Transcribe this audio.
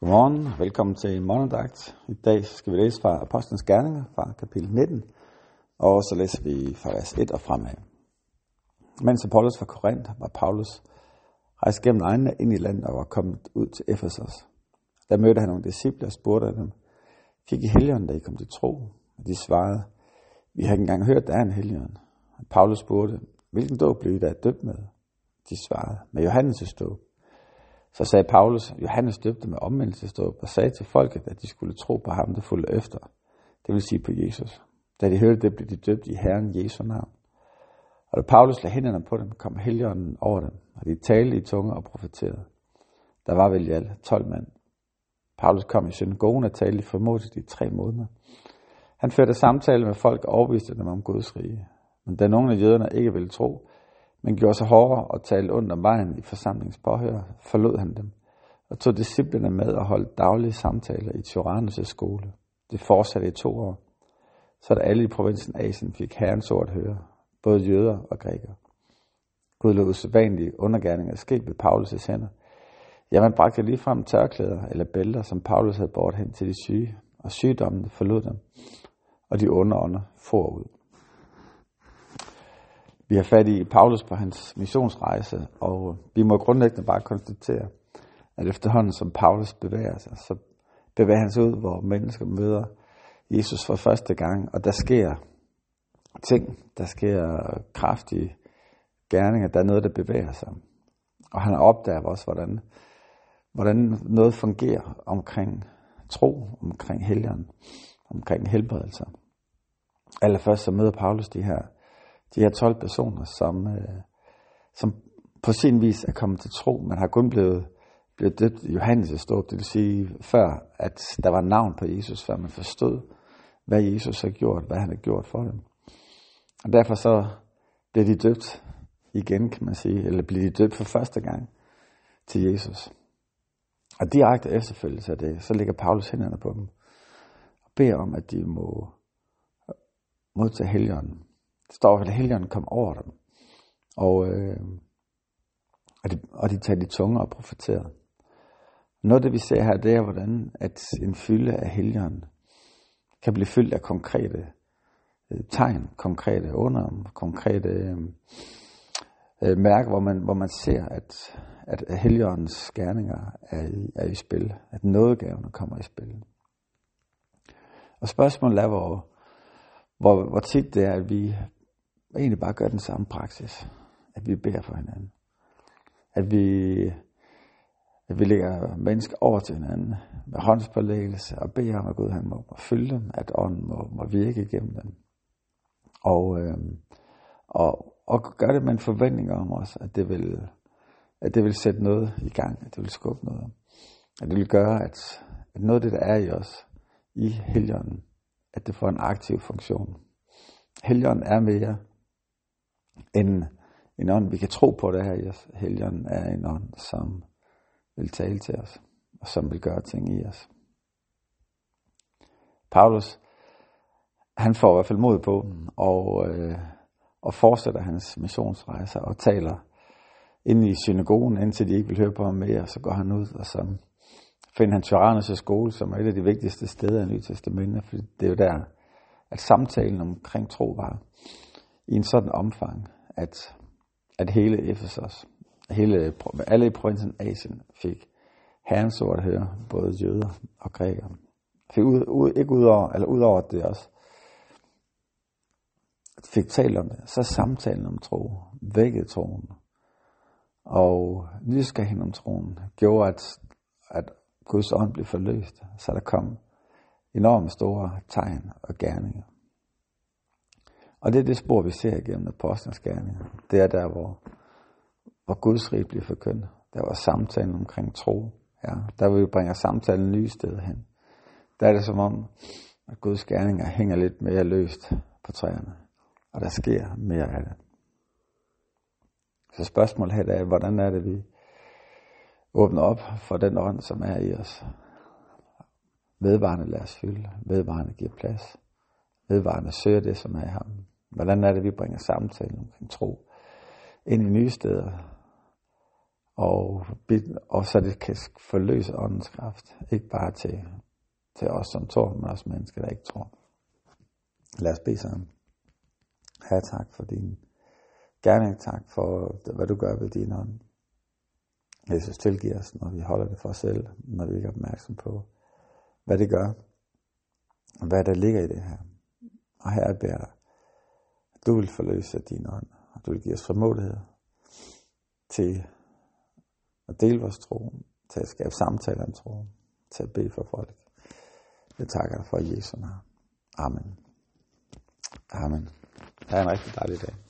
Godmorgen, velkommen til morgendagt. I dag skal vi læse fra Apostlenes Gerninger fra kapitel 19, og så læser vi fra vers 1 og fremad. Mens Apollos var Korinth, var Paulus rejst gennem egne ind i landet og var kommet ud til Efesos. Der mødte han nogle disciple og spurgte dem, fik I helgen, da I kom til tro? Og de svarede, vi har ikke engang hørt, der er en helgen. Paulus spurgte, hvilken dåb blev I da døbt med? De svarede, med Johannes' dåb. Så sagde Paulus, Johannes døbte med omvendelsesdåb og sagde til folket, at de skulle tro på ham, der fulgte efter. Det vil sige på Jesus. Da de hørte det, blev de døbt i Herren Jesu navn. Og da Paulus lagde hænderne på dem, kom heligånden over dem, og de talte i tunge og profeterede. Der var vel i alt 12 mand. Paulus kom i synagogen og talte formodet i tre måneder. Han førte samtale med folk og overbeviste dem om Guds rige. Men da nogle af jøderne ikke ville tro, men gjorde sig hårdere og talte ondt om vejen i forsamlingspåhør, forlod han dem og tog disciplene med og holdt daglige samtaler i Tyrannus' skole. Det fortsatte i to år, så at alle i provinsen Asien fik herrens ord at høre, både jøder og grækere. Gud lod usædvanlige undergærninger ske ved Paulus' hænder. Ja, man bragte lige frem tørklæder eller bælter, som Paulus havde båret hen til de syge, og sygdommen forlod dem, og de onde ånder for ud. Vi har fat i Paulus på hans missionsrejse, og øh, vi må grundlæggende bare konstatere, at efterhånden som Paulus bevæger sig, så bevæger han sig ud, hvor mennesker møder Jesus for første gang, og der sker ting, der sker kraftige gerninger, der er noget, der bevæger sig. Og han opdager også, hvordan, hvordan noget fungerer omkring tro, omkring helgen, omkring helbredelser. Allerførst så møder Paulus de her de her 12 personer, som, øh, som på sin vis er kommet til tro, men har kun blevet, blevet døbt Johannes' stå, det vil sige før, at der var navn på Jesus, før man forstod, hvad Jesus har gjort, hvad han har gjort for dem. Og derfor så bliver de døbt igen, kan man sige, eller blev de døbt for første gang til Jesus. Og direkte efterfølgelse af det, så ligger Paulus hænderne på dem og beder om, at de må modtage helgen. Det står, at helgen kom over dem. Og, øh, og, de, og de tager de tunge og profeterede. Noget af det, vi ser her, det er, hvordan at en fylde af helgen kan blive fyldt af konkrete øh, tegn, konkrete under, konkrete øh, øh, mærker, hvor man, hvor man ser, at, at helgens gerninger er i, er i spil, at nådegaverne kommer i spil. Og spørgsmålet er, hvor, hvor, hvor tit det er, at vi og egentlig bare gør den samme praksis. At vi beder for hinanden. At vi, at vi lægger mennesker over til hinanden med håndspålæggelse og beder om, at Gud han må, må fylde dem, at ånden må, må virke igennem dem. Og, øh, og, og gør det med en forventning om os, at det vil, at det vil sætte noget i gang, at det vil skubbe noget. At det vil gøre, at, at noget af det, der er i os, i helgen, at det får en aktiv funktion. Helgen er mere en, en ånd, vi kan tro på det her i os. Helgen er en ånd, som vil tale til os, og som vil gøre ting i os. Paulus, han får i hvert fald mod på, og, øh, og fortsætter hans missionsrejser og taler ind i synagogen, indtil de ikke vil høre på ham mere, så går han ud, og så finder han Tyrannus' skole, som er et af de vigtigste steder i Nye Testamentet, for det er jo der, at samtalen omkring tro var i en sådan omfang, at, at hele Efesos, hele, alle i provinsen Asien fik herrens ord at høre, både jøder og grækere. Fik ud, ud, ikke ud over, eller ud over det også, fik talt om det, så samtalen om tro, vækkede troen, og nysgerrigheden om troen, gjorde, at, at Guds ånd blev forløst, så der kom enormt store tegn og gerninger. Og det er det spor, vi ser igennem apostlenes gerninger. Det er der, hvor, hvor Guds rige bliver forkyndt. Der var samtalen omkring tro. Ja, der vil vi bringe samtalen nye steder hen. Der er det som om, at Guds gerninger hænger lidt mere løst på træerne. Og der sker mere af det. Så spørgsmålet her er, hvordan er det, vi åbner op for den ånd, som er i os. Vedvarende lader os fylde. Vedvarende giver plads vedvarende søger det, som er i ham. Hvordan er det, vi bringer samtalen omkring tro ind i nye steder, Og, og så det kan forløse åndens kraft. Ikke bare til, til os som tror, men også mennesker, der ikke tror. Lad os bede sammen. Herre, tak for din gerning. Tak for, hvad du gør ved din ånd. Jesus, tilgiver os, når vi holder det for os selv, når vi ikke er opmærksom på, hvad det gør, og hvad der ligger i det her. Og her beder dig, du vil forløse din ånd, og du vil give os formålighed til at dele vores tro, til at skabe samtaler om tro, til at bede for folk. Jeg takker dig for Jesu navn. Amen. Amen. Ha' en rigtig dejlig dag.